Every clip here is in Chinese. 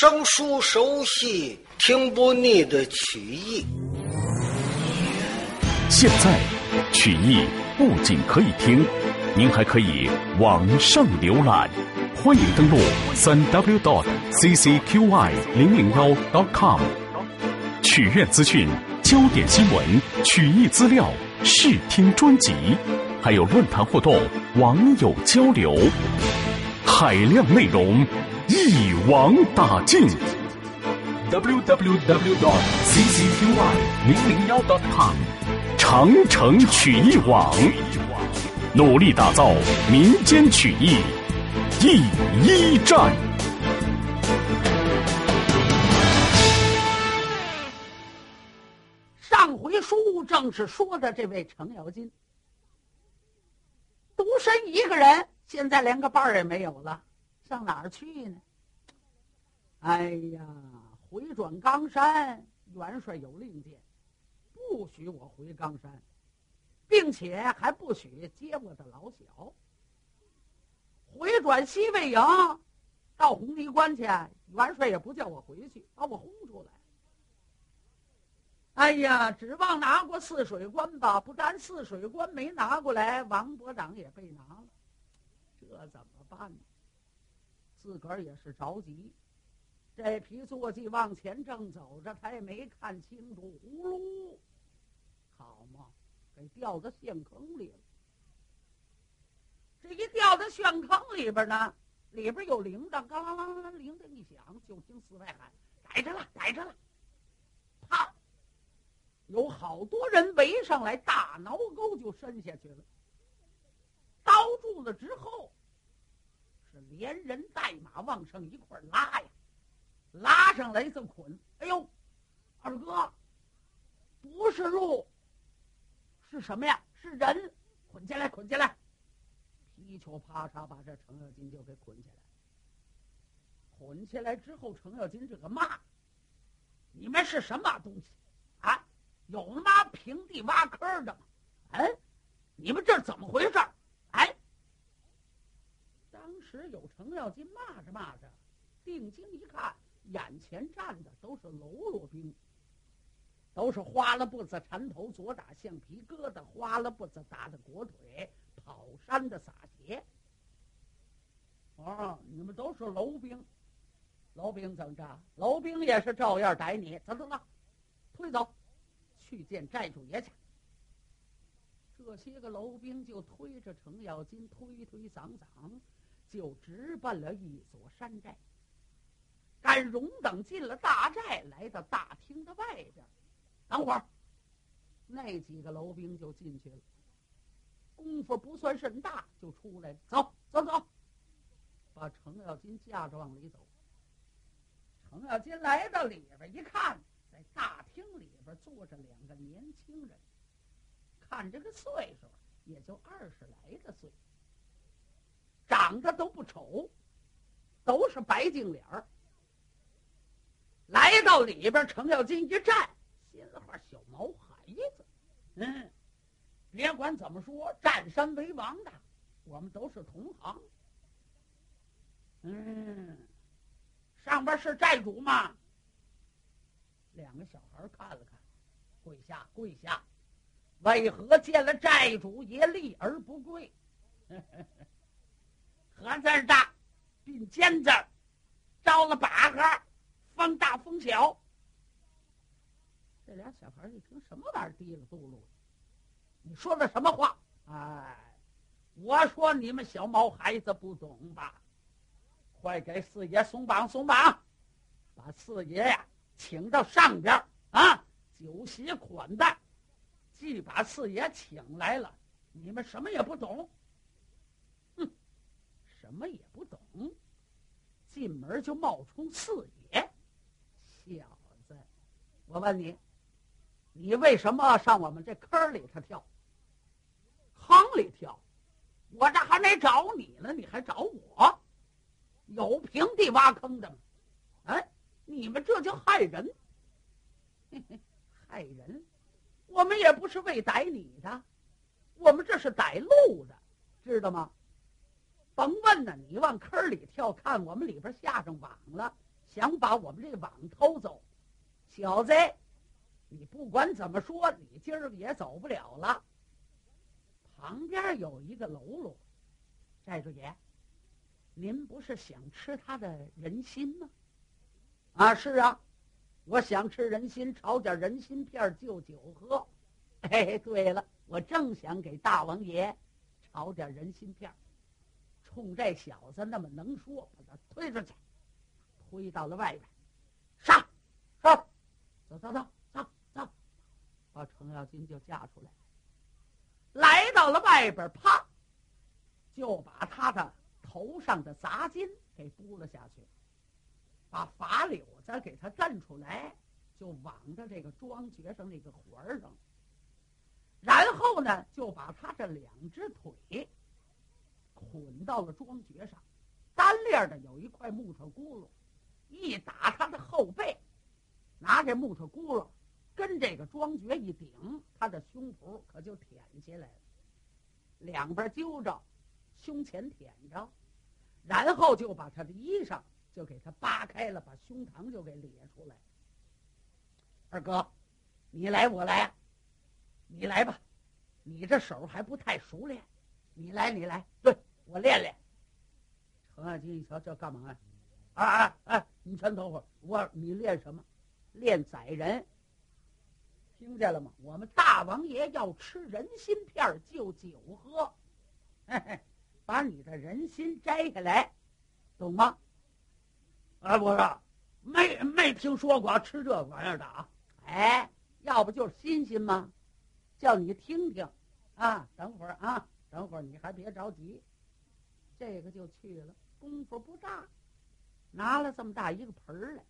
生疏熟悉、听不腻的曲艺。现在，曲艺不仅可以听，您还可以网上浏览。欢迎登录三 w dot ccqy 零零幺 dot com。曲苑资讯、焦点新闻、曲艺资料、试听专辑，还有论坛互动、网友交流，海量内容一网打尽。www dot ccqy 零零幺 dot com。长城曲艺网，努力打造民间曲艺第一站。上回书正是说的这位程咬金，独身一个人，现在连个伴儿也没有了，上哪儿去呢？哎呀，回转冈山，元帅有令箭。不许我回冈山，并且还不许接我的老小。回转西魏营，到红泥关去，元帅也不叫我回去，把我轰出来。哎呀，指望拿过泗水关吧，不但泗水关没拿过来，王伯长也被拿了，这怎么办呢？自个儿也是着急。这匹坐骑往前正走着，他也没看清楚，呼噜。好嘛，给掉到陷坑里了。这一掉到陷坑里边呢，里边有铃铛，刚啷啷啷，铃铛一响，就听四外喊：“逮着了，逮着了！”啪，有好多人围上来，大挠钩就伸下去了。刀住了之后，是连人带马往上一块拉呀，拉上来就捆。哎呦，二哥，不是路。是什么呀？是人，捆起来，捆起来！皮球啪嚓把这程咬金就给捆起来。捆起来之后，程咬金这个骂：“你们是什么东西？啊，有他妈平地挖坑的吗？哎，你们这怎么回事？哎！”当时有程咬金骂着骂着，定睛一看，眼前站的都是喽啰兵。都是花了步子缠头，左打橡皮疙瘩，花了步子打的裹腿，跑山的撒鞋。哦，你们都是喽兵，喽兵怎么着？喽兵也是照样逮你，走走走，推走，去见寨主爷去。这些个楼兵就推着程咬金，推推搡搡，就直奔了一所山寨。甘荣等进了大寨，来到大厅的外边。等会儿，那几个楼兵就进去了。功夫不算甚大，就出来了。走走走，把程咬金架着往里走。程咬金来到里边一看，在大厅里边坐着两个年轻人，看这个岁数也就二十来个岁，长得都不丑，都是白净脸儿。来到里边，程咬金一站。心里话，小毛孩子，嗯，别管怎么说，占山为王的，我们都是同行。嗯，上边是寨主吗？两个小孩看了看，跪下，跪下。为何见了寨主爷立而不跪？何字大，并尖子，招了把个，风大风小。这俩小孩一听什么玩意儿，提了嘟噜，你说的什么话？哎，我说你们小毛孩子不懂吧？快给四爷松绑松绑，把四爷呀请到上边啊，酒席款待。既把四爷请来了，你们什么也不懂，哼，什么也不懂，进门就冒充四爷，小子，我问你。你为什么上我们这坑里头跳？坑里跳，我这还没找你呢，你还找我？有平地挖坑的吗？哎，你们这叫害人！害人！我们也不是为逮你的，我们这是逮路的，知道吗？甭问呢，你往坑里跳，看我们里边下上网了，想把我们这网偷走。小子，你不管怎么说，你今儿也走不了了。旁边有一个喽啰，寨主爷，您不是想吃他的人心吗？啊，是啊，我想吃人心，炒点人心片就酒喝。哎，对了，我正想给大王爷炒点人心片冲这小子那么能说，把他推出去，推到了外边，杀，杀，走走走走走，把程咬金就架出来。来到了外边，啪，就把他的头上的杂金给拨了下去，把法柳子给他震出来，就往着这个庄爵上那个环上，然后呢，就把他这两只腿捆到了庄爵上，单列的有一块木头轱辘，一打他的后背，拿这木头轱辘。跟这个庄爵一顶，他的胸脯可就舔起来了，两边揪着，胸前舔着，然后就把他的衣裳就给他扒开了，把胸膛就给咧出来。二哥，你来我来，你来吧，你这手还不太熟练，你来你来，对我练练。程咬金一瞧，这干嘛呀？啊啊！你先等会儿，我你练什么？练宰人。听见了吗？我们大王爷要吃人心片儿就酒喝，嘿嘿，把你的人心摘下来，懂吗？哎，我说没没听说过吃这玩意儿的啊！哎，要不就是新鲜吗？叫你听听啊！等会儿啊，等会儿你还别着急，这个就去了。功夫不大，拿了这么大一个盆儿来，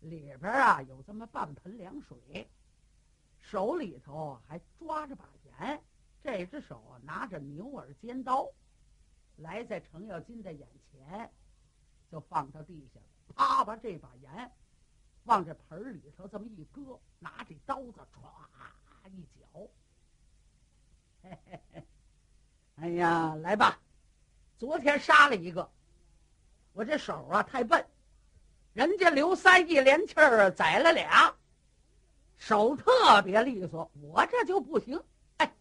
里边啊有这么半盆凉水。手里头还抓着把盐，这只手拿着牛耳尖刀，来在程咬金的眼前，就放到地下了。啪，把这把盐往这盆里头这么一搁，拿这刀子歘一搅。嘿嘿嘿，哎呀，来吧，昨天杀了一个，我这手啊太笨，人家刘三一连气儿宰了俩。手特别利索，我这就不行。哎，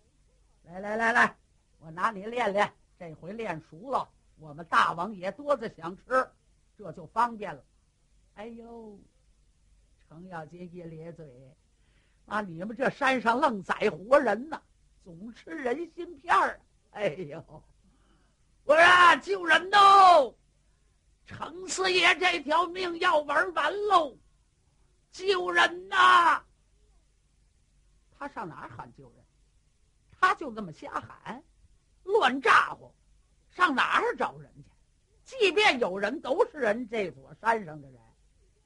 来来来来，我拿你练练。这回练熟了，我们大王爷多子想吃，这就方便了。哎呦，程咬金一咧嘴，啊，你们这山上愣宰活人呢，总吃人心片儿。哎呦，我说救人喽！程四爷这条命要玩完喽，救人呐！他上哪儿喊救人？他就那么瞎喊，乱咋呼，上哪儿找人去？即便有人，都是人这座山上的人，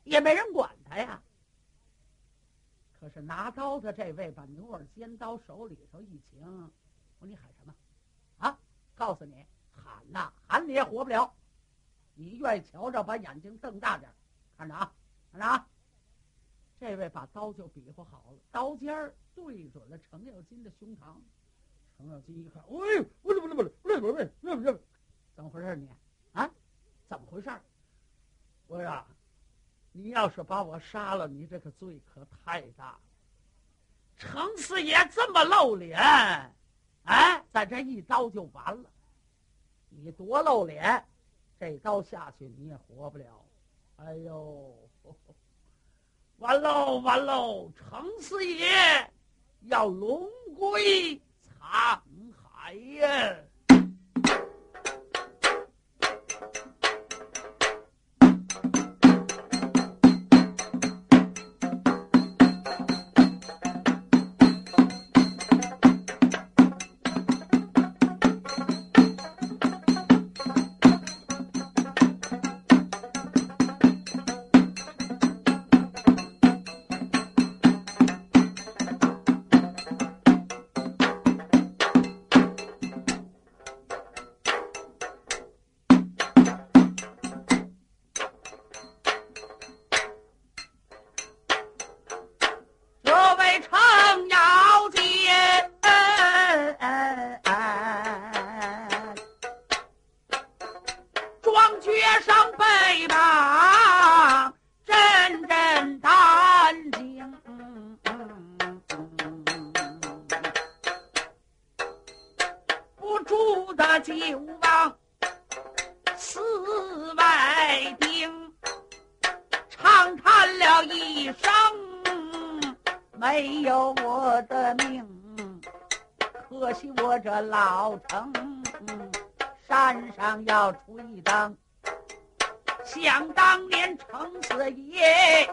也没人管他呀。可是拿刀的这位把牛耳尖刀手里头一擎，我说你喊什么？啊，告诉你，喊呐，喊你也活不了。你愿意瞧着，把眼睛瞪大点，看着啊，看着啊。这位把刀就比划好了，刀尖儿对准了程咬金的胸膛。程咬金一看，哎，我怎么怎么怎么怎么怎么怎么回事你？啊，怎么回事？我说，你要是把我杀了，你这个罪可太大了。程四爷这么露脸，哎，在这一刀就完了。你多露脸，这刀下去你也活不了。哎呦！完喽完喽！程四爷要龙归沧海呀！当年程四爷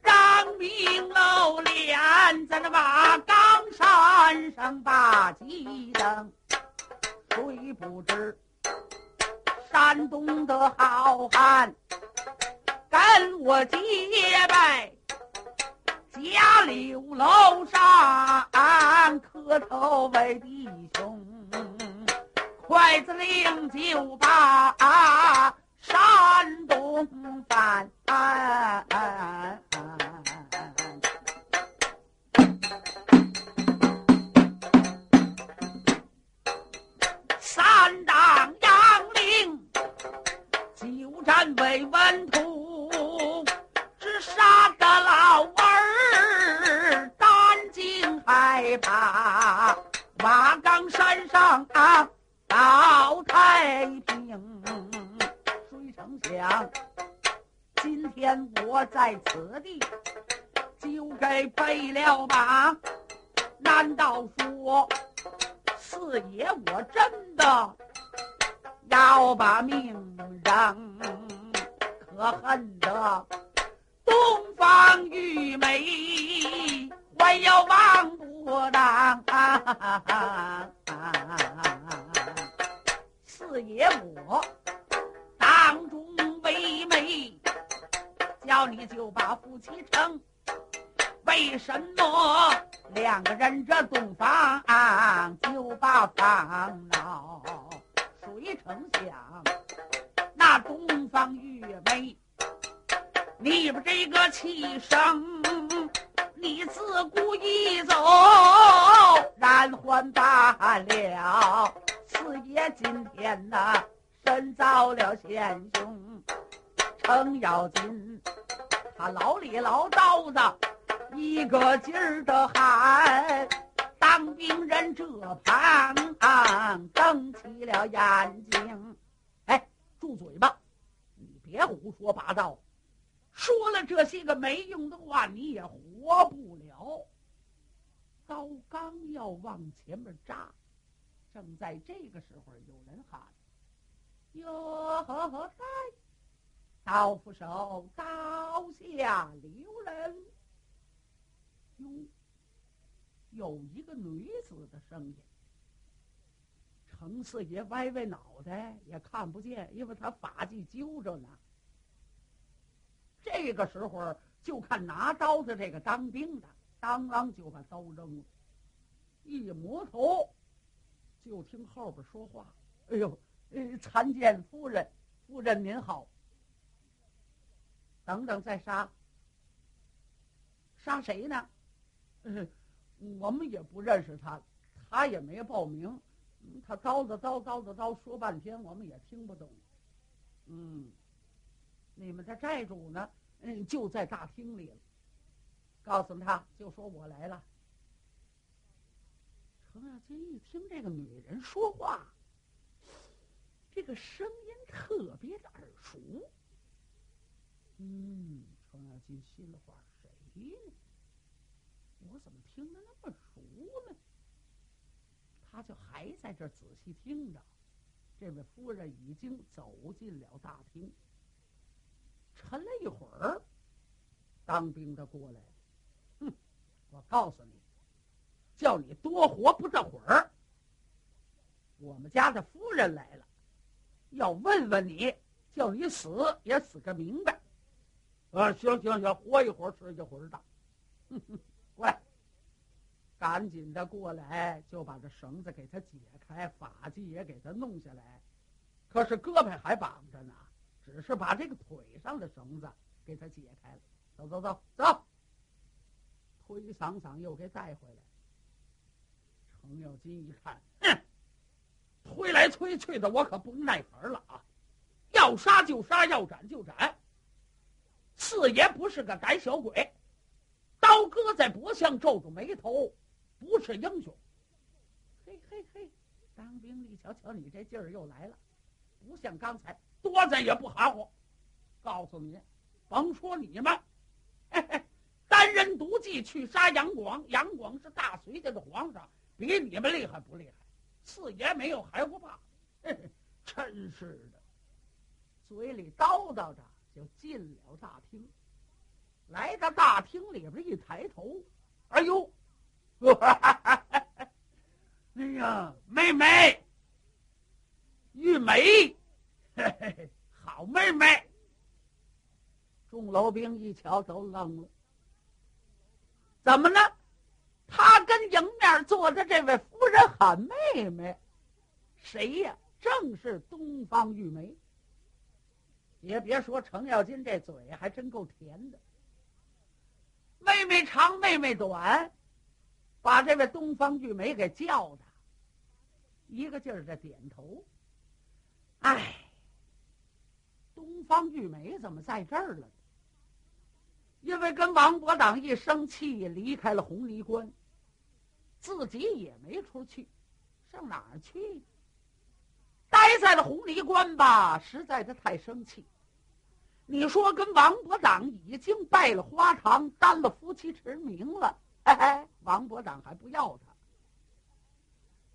让命楼连在那瓦岗山上把鸡等，谁不知山东的好汉跟我结拜，家六楼上磕头为弟兄，筷子零九八。山东饭，三当阳陵，久战为文图，只杀得老儿胆惊害怕，瓦岗山上啊，到太平。想，今天我在此地就该背了吧？难道说四爷我真的要把命扔？可恨的东方玉梅我要忘不当！四爷我。叫你就把夫妻成。为什么两个人这洞房就把房闹？谁成想那东方玉梅，你们这个气生，你自古已走，然还罢了。四爷今天呐。身遭了险凶，程咬金，他老里老道的，一个劲儿的喊，当兵人这旁瞪起了眼睛，哎，住嘴吧！你别胡说八道，说了这些个没用的话，你也活不了。刀刚要往前面扎，正在这个时候，有人喊。哟呵呵，在刀斧手刀下留人。哟，有一个女子的声音。程四爷歪歪脑袋，也看不见，因为他发髻揪着呢。这个时候，就看拿刀的这个当兵的，当啷就把刀扔了，一摸头，就听后边说话：“哎呦！”呃，参见夫人，夫人您好。等等，再杀，杀谁呢？嗯，我们也不认识他，他也没报名。他叨叨叨叨叨叨说半天，我们也听不懂。嗯，你们的债主呢？嗯，就在大厅里了。告诉他就说我来了。程咬金一听这个女人说话。这个声音特别的耳熟，程咬金心里话：谁呢？我怎么听着那么熟呢？他就还在这仔细听着。这位夫人已经走进了大厅，沉了一会儿，当兵的过来了。哼，我告诉你，叫你多活不这会儿。我们家的夫人来了。要问问你，叫你死也死个明白。啊，行行行，活一会儿是一会儿的。过来，赶紧的过来，就把这绳子给他解开，法器也给他弄下来。可是胳膊还绑着呢，只是把这个腿上的绳子给他解开了。走走走走，推搡搡又给带回来。程咬金一看，哼。推来推去的，我可不耐烦了啊！要杀就杀，要斩就斩。四爷不是个胆小鬼，刀割在脖项，皱着眉头，不是英雄。嘿嘿嘿，当兵的，瞧瞧你这劲儿又来了，不像刚才多咱也不含糊。告诉你，甭说你们，嘿嘿，单人独骑去杀杨广。杨广是大隋家的皇上，比你们厉害不厉害？四爷没有还不怕，嘿嘿真是的。嘴里叨叨着，就进了大厅。来到大厅里边一抬头，哎呦，哎呀，妹妹，玉梅，嘿嘿好妹妹。众楼兵一瞧都愣了，怎么呢？他跟迎面坐的这位夫人喊妹妹，谁呀？正是东方玉梅。也别说程咬金这嘴还真够甜的。妹妹长，妹妹短，把这位东方玉梅给叫的，一个劲儿的点头。哎，东方玉梅怎么在这儿了？因为跟王伯党一生气，离开了红泥关，自己也没出去，上哪儿去？待在了红泥关吧，实在的太生气。你说跟王伯长已经拜了花堂，担了夫妻之名了，嘿嘿，王伯长还不要他。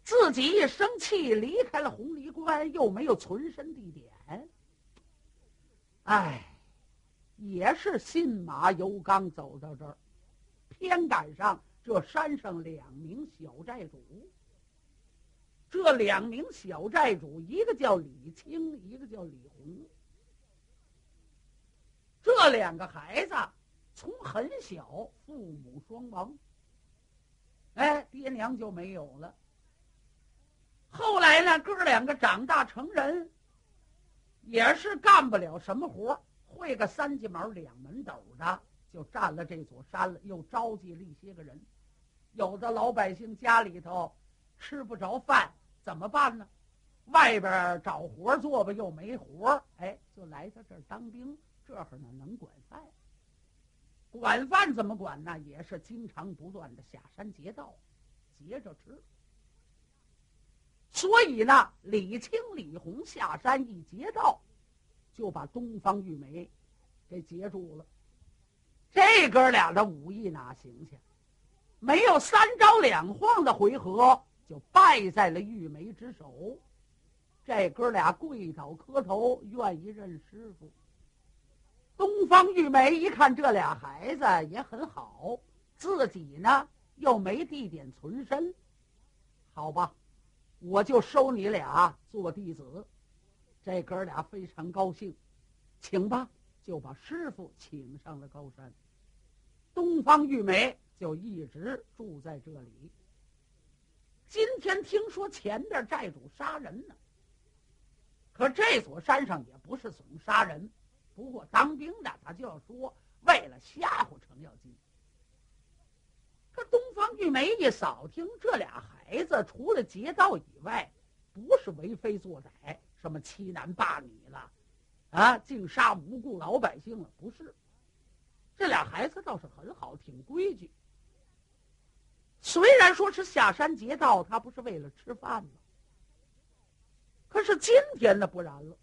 自己一生气，离开了红泥关，又没有存身地点，哎，也是信马由缰走到这儿，偏赶上这山上两名小寨主。这两名小寨主，一个叫李青，一个叫李红。这两个孩子从很小父母双亡，哎，爹娘就没有了。后来呢，哥两个长大成人，也是干不了什么活会个三鸡毛两门斗的，就占了这座山了。又召集了一些个人，有的老百姓家里头吃不着饭，怎么办呢？外边找活做吧，又没活哎，就来到这儿当兵。这会儿呢，能管饭，管饭怎么管呢？也是经常不断的下山劫道，劫着吃。所以呢，李青、李红下山一劫道，就把东方玉梅给截住了。这哥俩的武艺哪行去？没有三招两晃的回合，就败在了玉梅之手。这哥俩跪倒磕头，愿意认师傅。东方玉梅一看这俩孩子也很好，自己呢又没地点存身，好吧，我就收你俩做弟子。这哥俩非常高兴，请吧，就把师傅请上了高山。东方玉梅就一直住在这里。今天听说前边寨主杀人呢，可这座山上也不是总杀人。不过当兵的他就要说，为了吓唬程咬金。这东方玉梅一扫听，这俩孩子除了劫道以外，不是为非作歹，什么欺男霸女了，啊，净杀无辜老百姓了，不是。这俩孩子倒是很好，挺规矩。虽然说是下山劫道，他不是为了吃饭吗？可是今天呢，不然了，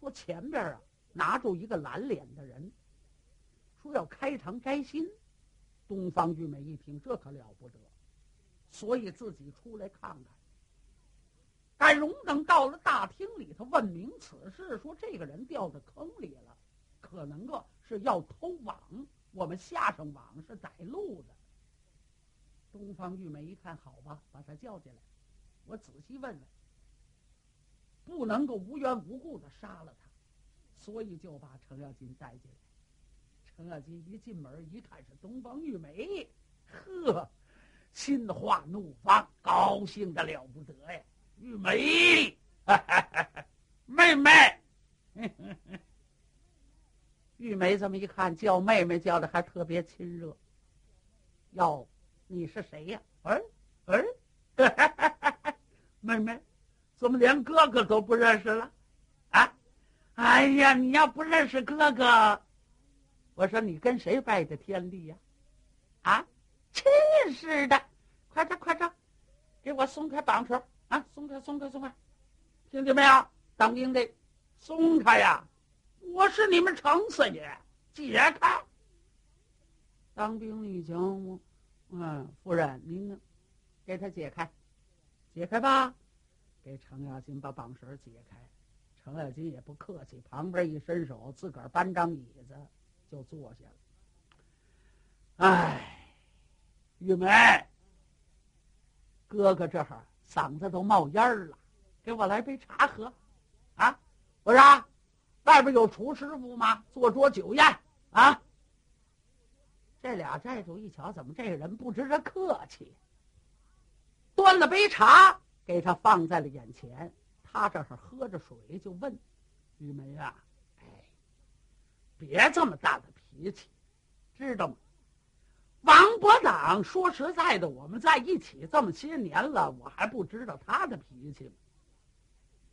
说前边啊。拿住一个蓝脸的人，说要开堂摘心。东方玉梅一听，这可了不得，所以自己出来看看。赶荣等到了大厅里头，问明此事，说这个人掉在坑里了，可能个是要偷网，我们下上网是逮路的。东方玉梅一看，好吧，把他叫进来，我仔细问问，不能够无缘无故的杀了他。所以就把程咬金带进来。程咬金一进门一看是东方玉梅，呵，心花怒放，高兴的了不得呀！玉梅，妹妹，玉梅这么一看，叫妹妹叫的还特别亲热。哟，你是谁呀？哎哎，妹妹，怎么连哥哥都不认识了？哎呀，你要不认识哥哥，我说你跟谁拜的天地呀？啊，真是的！快点，快点，给我松开绑绳啊！松开，松开，松开！听见没有？当兵的，松开呀！我是你们程四爷，解开！当兵的已经，嗯，夫人您呢给他解开，解开吧，给程咬金把绑绳解开。程咬金也不客气，旁边一伸手，自个儿搬张椅子就坐下了。哎，玉梅，哥哥这会儿嗓子都冒烟了，给我来杯茶喝。啊，我说，外边有厨师傅吗？做桌酒宴啊。这俩寨主一瞧，怎么这个人不知这客气？端了杯茶给他放在了眼前。他这儿喝着水，就问玉梅啊：“哎，别这么大的脾气，知道吗？王伯党说实在的，我们在一起这么些年了，我还不知道他的脾气吗？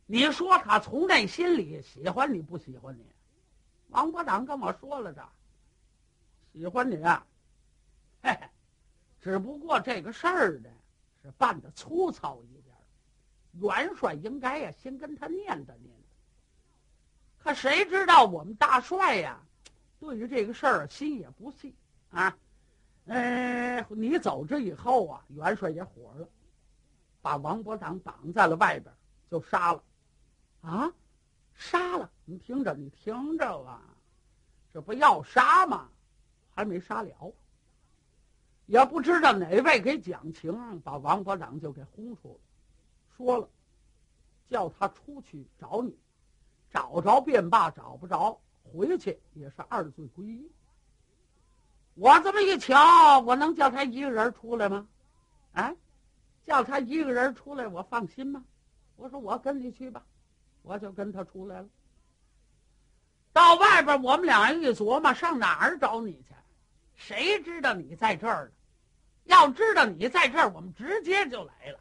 你说他从内心里喜欢你不喜欢你？王伯党跟我说了的，喜欢你啊，嘿嘿，只不过这个事儿呢，是办的粗糙一点。”元帅应该呀，先跟他念叨念叨。可谁知道我们大帅呀，对于这个事儿心也不细啊。嗯，你走这以后啊，元帅也火了，把王伯党绑在了外边，就杀了。啊，杀了！你听着，你听着啊，这不要杀吗？还没杀了，也不知道哪位给讲情，把王伯党就给轰出了。说了，叫他出去找你，找着便罢，找不着回去也是二罪归一。我这么一瞧，我能叫他一个人出来吗？啊，叫他一个人出来，我放心吗？我说我跟你去吧，我就跟他出来了。到外边，我们俩人一琢磨，上哪儿找你去？谁知道你在这儿呢？要知道你在这儿，我们直接就来了。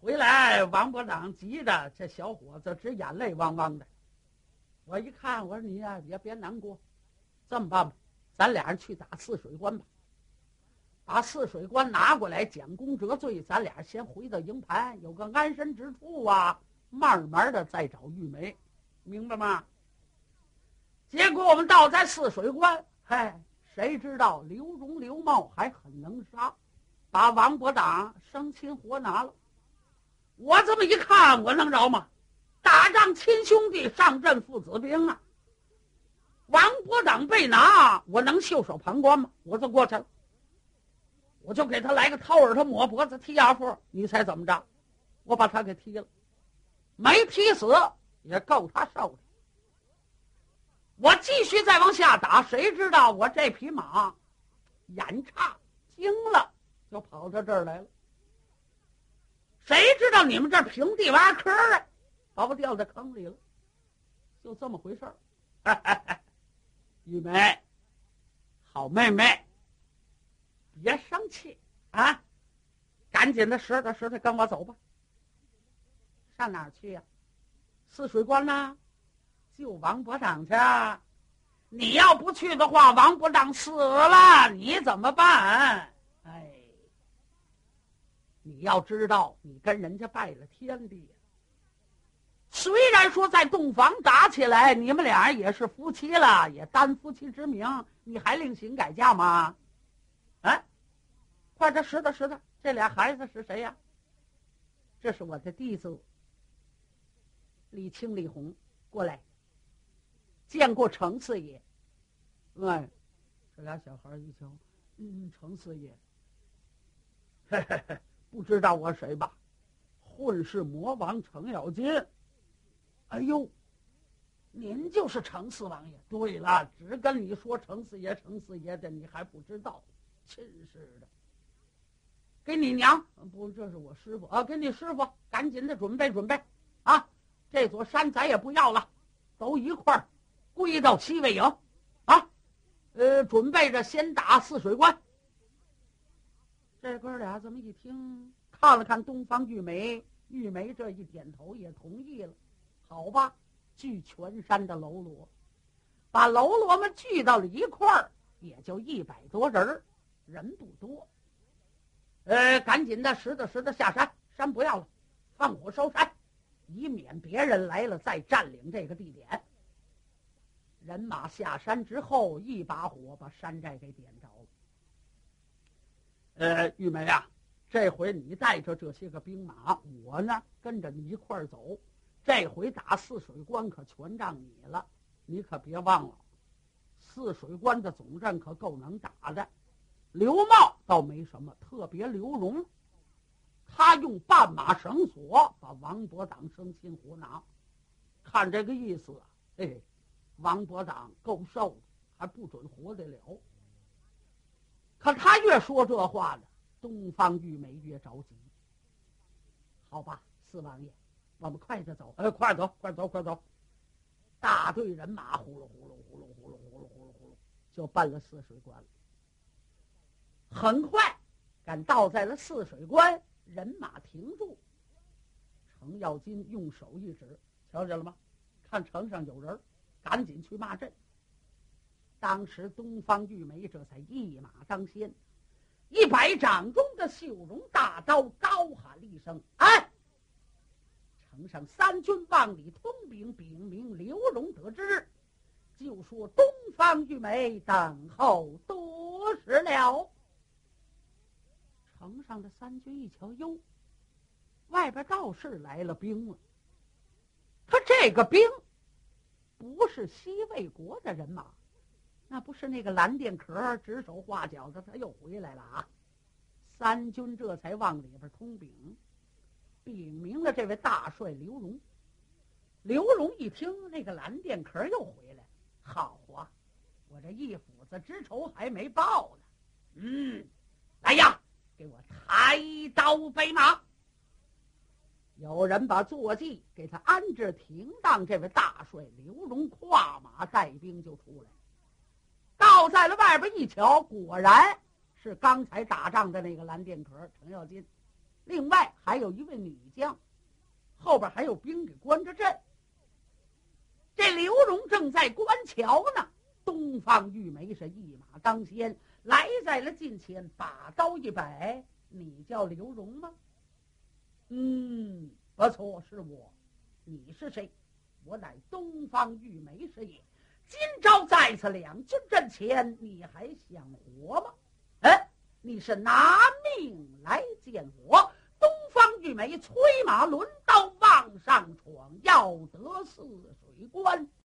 回来，王伯长急的，这小伙子直眼泪汪汪的。我一看，我说你呀也别难过，这么办吧，咱俩人去打泗水关吧。把泗水关拿过来，将功折罪，咱俩先回到营盘，有个安身之处啊，慢慢的再找玉梅，明白吗？结果我们到在泗水关，嗨，谁知道刘荣、刘茂还很能杀，把王伯党生擒活拿了。我这么一看，我能饶吗？打仗亲兄弟，上阵父子兵啊！王伯党被拿，我能袖手旁观吗？我就过去了，我就给他来个掏耳朵、抹脖子、踢牙缝。你猜怎么着？我把他给踢了，没踢死也够他受的。我继续再往下打，谁知道我这匹马眼差惊了，就跑到这儿来了。谁知道你们这平地挖坑啊，把我掉在坑里了，就这么回事儿。玉梅，好妹妹，别生气啊，赶紧的拾掇拾掇，跟我走吧。上哪儿去呀？泗水关呐，救王伯长去。你要不去的话，王伯长死了，你怎么办？你要知道，你跟人家拜了天地。虽然说在洞房打起来，你们俩也是夫妻了，也担夫妻之名，你还另行改嫁吗？啊，快点拾掇拾掇，这俩孩子是谁呀？这是我的弟子李青、李红，过来见过程四爷。哎，这俩小孩一瞧，嗯，程四爷，嘿嘿嘿。不知道我谁吧？混世魔王程咬金。哎呦，您就是程四王爷。对了，只跟你说程四爷、程四爷的，你还不知道，真是的。给你娘不，这是我师傅啊！给你师傅，赶紧的准备准备啊！这座山咱也不要了，都一块儿归到西魏营啊！呃，准备着先打泗水关。这哥俩这么一听，看了看东方玉梅，玉梅这一点头，也同意了。好吧，聚全山的喽啰，把喽啰们聚到了一块儿，也就一百多人人不多。呃，赶紧的，拾掇拾掇下山，山不要了，放火烧山，以免别人来了再占领这个地点。人马下山之后，一把火把山寨给点着。呃，玉梅啊，这回你带着这些个兵马，我呢跟着你一块儿走。这回打泗水关可全仗你了，你可别忘了，泗水关的总阵可够能打的。刘茂倒没什么，特别刘荣，他用绊马绳索把王伯党生擒活拿。看这个意思，哎。王伯党够瘦，还不准活得了。可他越说这话呢，东方玉梅越着急。好吧，四王爷，我们快着走，哎，快走，快走，快走！大队人马呼噜呼噜呼噜呼噜呼噜呼噜呼噜，就奔了泗水关了。很快，赶到在了泗水关，人马停住。程咬金用手一指，瞧见了吗？看城上有人。赶紧去骂阵。当时东方玉梅这才一马当先，一百掌中的绣绒大刀高喊了一声：“哎！”城上三军望里通禀禀明刘荣得知，就说东方玉梅等候多时了。城上的三军一瞧，哟，外边倒是来了兵了。可这个兵。不是西魏国的人马，那不是那个蓝靛壳指手画脚的，他又回来了啊！三军这才往里边通禀，禀明了这位大帅刘荣。刘荣一听，那个蓝靛壳又回来，好啊，我这一斧子之仇还没报呢。嗯，来呀，给我抬刀备马。有人把坐骑给他安置停当，这位大帅刘荣跨马带兵就出来，到在了外边一瞧，果然是刚才打仗的那个蓝靛壳程咬金，另外还有一位女将，后边还有兵给关着阵。这刘荣正在观瞧呢，东方玉梅是一马当先来在了近前，把刀一摆：“你叫刘荣吗？”嗯，不错，是我。你是谁？我乃东方玉梅是也。今朝在此两军阵前，你还想活吗？哎，你是拿命来见我？东方玉梅催马抡刀往上闯，要得泗水关。